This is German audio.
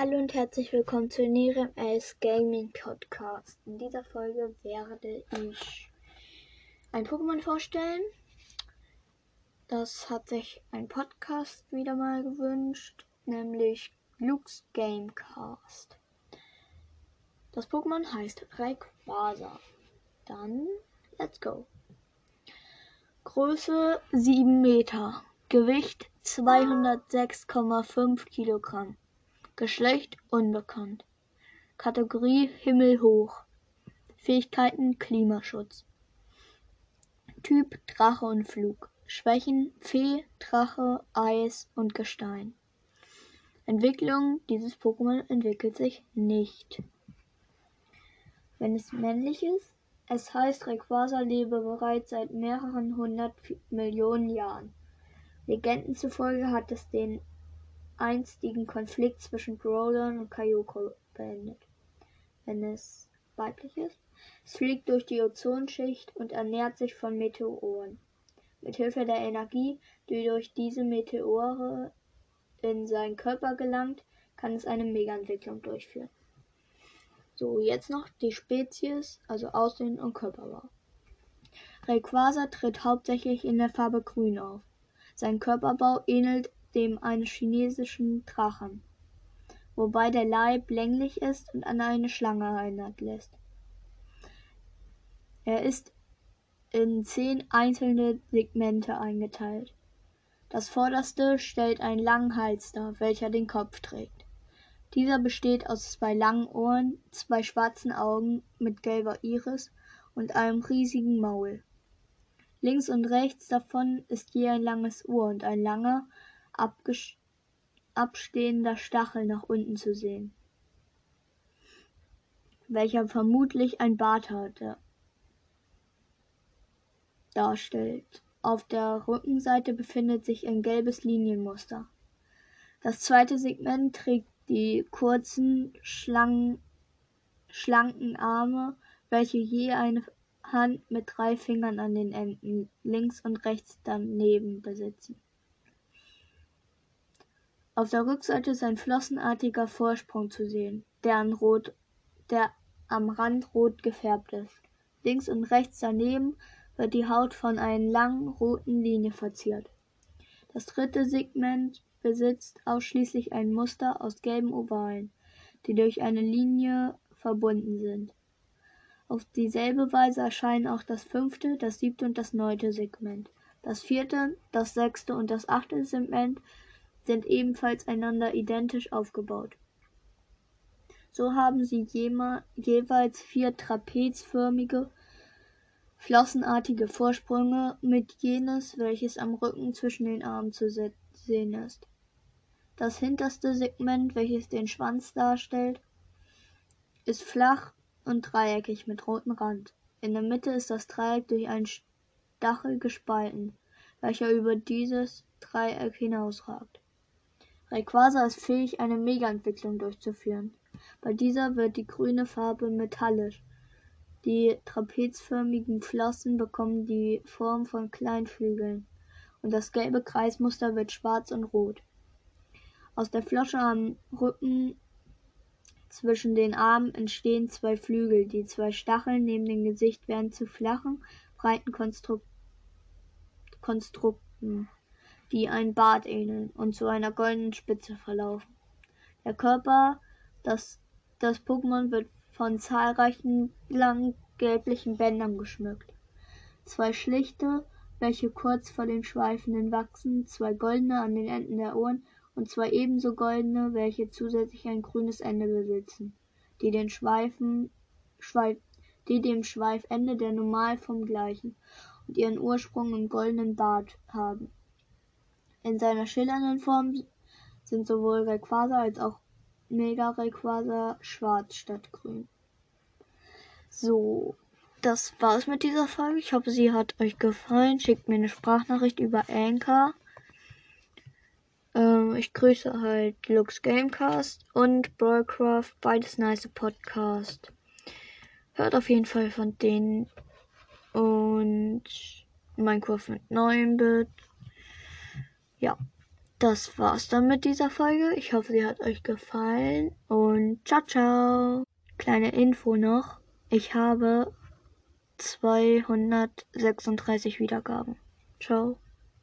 Hallo und herzlich willkommen zu Nerem S Gaming Podcast. In dieser Folge werde ich ein Pokémon vorstellen. Das hat sich ein Podcast wieder mal gewünscht, nämlich Luke's Gamecast. Das Pokémon heißt Rayquaza. Dann, let's go. Größe 7 Meter, Gewicht 206,5 Kilogramm. Geschlecht unbekannt. Kategorie Himmelhoch. Fähigkeiten Klimaschutz. Typ Drache und Flug. Schwächen Fee, Drache, Eis und Gestein. Entwicklung dieses Pokémon entwickelt sich nicht. Wenn es männlich ist, es heißt Rayquaza lebe bereits seit mehreren hundert Millionen Jahren. Legenden zufolge hat es den einstigen Konflikt zwischen Groudon und Kyoko beendet. Wenn es weiblich ist. Es fliegt durch die Ozonschicht und ernährt sich von Meteoren. Mit Hilfe der Energie, die durch diese Meteore in seinen Körper gelangt, kann es eine Mega-Entwicklung durchführen. So, jetzt noch die Spezies, also Aussehen und Körperbau. Rayquaza tritt hauptsächlich in der Farbe Grün auf. Sein Körperbau ähnelt dem eines chinesischen Drachen, wobei der Leib länglich ist und an eine Schlange erinnert lässt. Er ist in zehn einzelne Segmente eingeteilt. Das vorderste stellt einen langen Hals dar, welcher den Kopf trägt. Dieser besteht aus zwei langen Ohren, zwei schwarzen Augen mit gelber Iris und einem riesigen Maul. Links und rechts davon ist je ein langes Ohr und ein langer, abstehender Stachel nach unten zu sehen, welcher vermutlich ein Bart hatte, darstellt. Auf der Rückenseite befindet sich ein gelbes Linienmuster. Das zweite Segment trägt die kurzen, schlanken Arme, welche je eine Hand mit drei Fingern an den Enden links und rechts daneben besitzen. Auf der Rückseite ist ein flossenartiger Vorsprung zu sehen, der, rot, der am Rand rot gefärbt ist. Links und rechts daneben wird die Haut von einer langen roten Linie verziert. Das dritte Segment besitzt ausschließlich ein Muster aus gelben Ovalen, die durch eine Linie verbunden sind. Auf dieselbe Weise erscheinen auch das fünfte, das siebte und das neunte Segment. Das vierte, das sechste und das achte Segment sind ebenfalls einander identisch aufgebaut. So haben sie jeweils vier trapezförmige, flossenartige Vorsprünge mit jenes, welches am Rücken zwischen den Armen zu sehen ist. Das hinterste Segment, welches den Schwanz darstellt, ist flach und dreieckig mit rotem Rand. In der Mitte ist das Dreieck durch einen Stachel gespalten, welcher über dieses Dreieck hinausragt. Rayquaza ist fähig, eine Mega-Entwicklung durchzuführen. Bei dieser wird die grüne Farbe metallisch. Die trapezförmigen Flossen bekommen die Form von Kleinflügeln und das gelbe Kreismuster wird schwarz und rot. Aus der Flosche am Rücken zwischen den Armen entstehen zwei Flügel, die zwei Stacheln neben dem Gesicht werden zu flachen, breiten Konstru Konstrukten die ein Bart ähneln und zu einer goldenen Spitze verlaufen. Der Körper, das, das Pokémon wird von zahlreichen langen gelblichen Bändern geschmückt. Zwei schlichte, welche kurz vor den Schweifenden wachsen, zwei goldene an den Enden der Ohren und zwei ebenso goldene, welche zusätzlich ein grünes Ende besitzen, die den Schweifen, Schweif, die dem Schweifende der Normalform gleichen und ihren Ursprung im goldenen Bart haben. In seiner schillernden Form sind sowohl Rayquaza als auch Mega Rayquaza schwarz statt grün. So, das war's mit dieser Folge. Ich hoffe, sie hat euch gefallen. Schickt mir eine Sprachnachricht über Anchor. Ähm, ich grüße halt Lux Gamecast und Broadcraft, beides nice Podcast. Hört auf jeden Fall von denen. Und Minecraft mit 9 Bit. Ja. das war's dann mit dieser Folge. Ich hoffe, sie hat euch gefallen und ciao, ciao. Kleine Info noch. Ich habe 236 Wiedergaben. Ciao.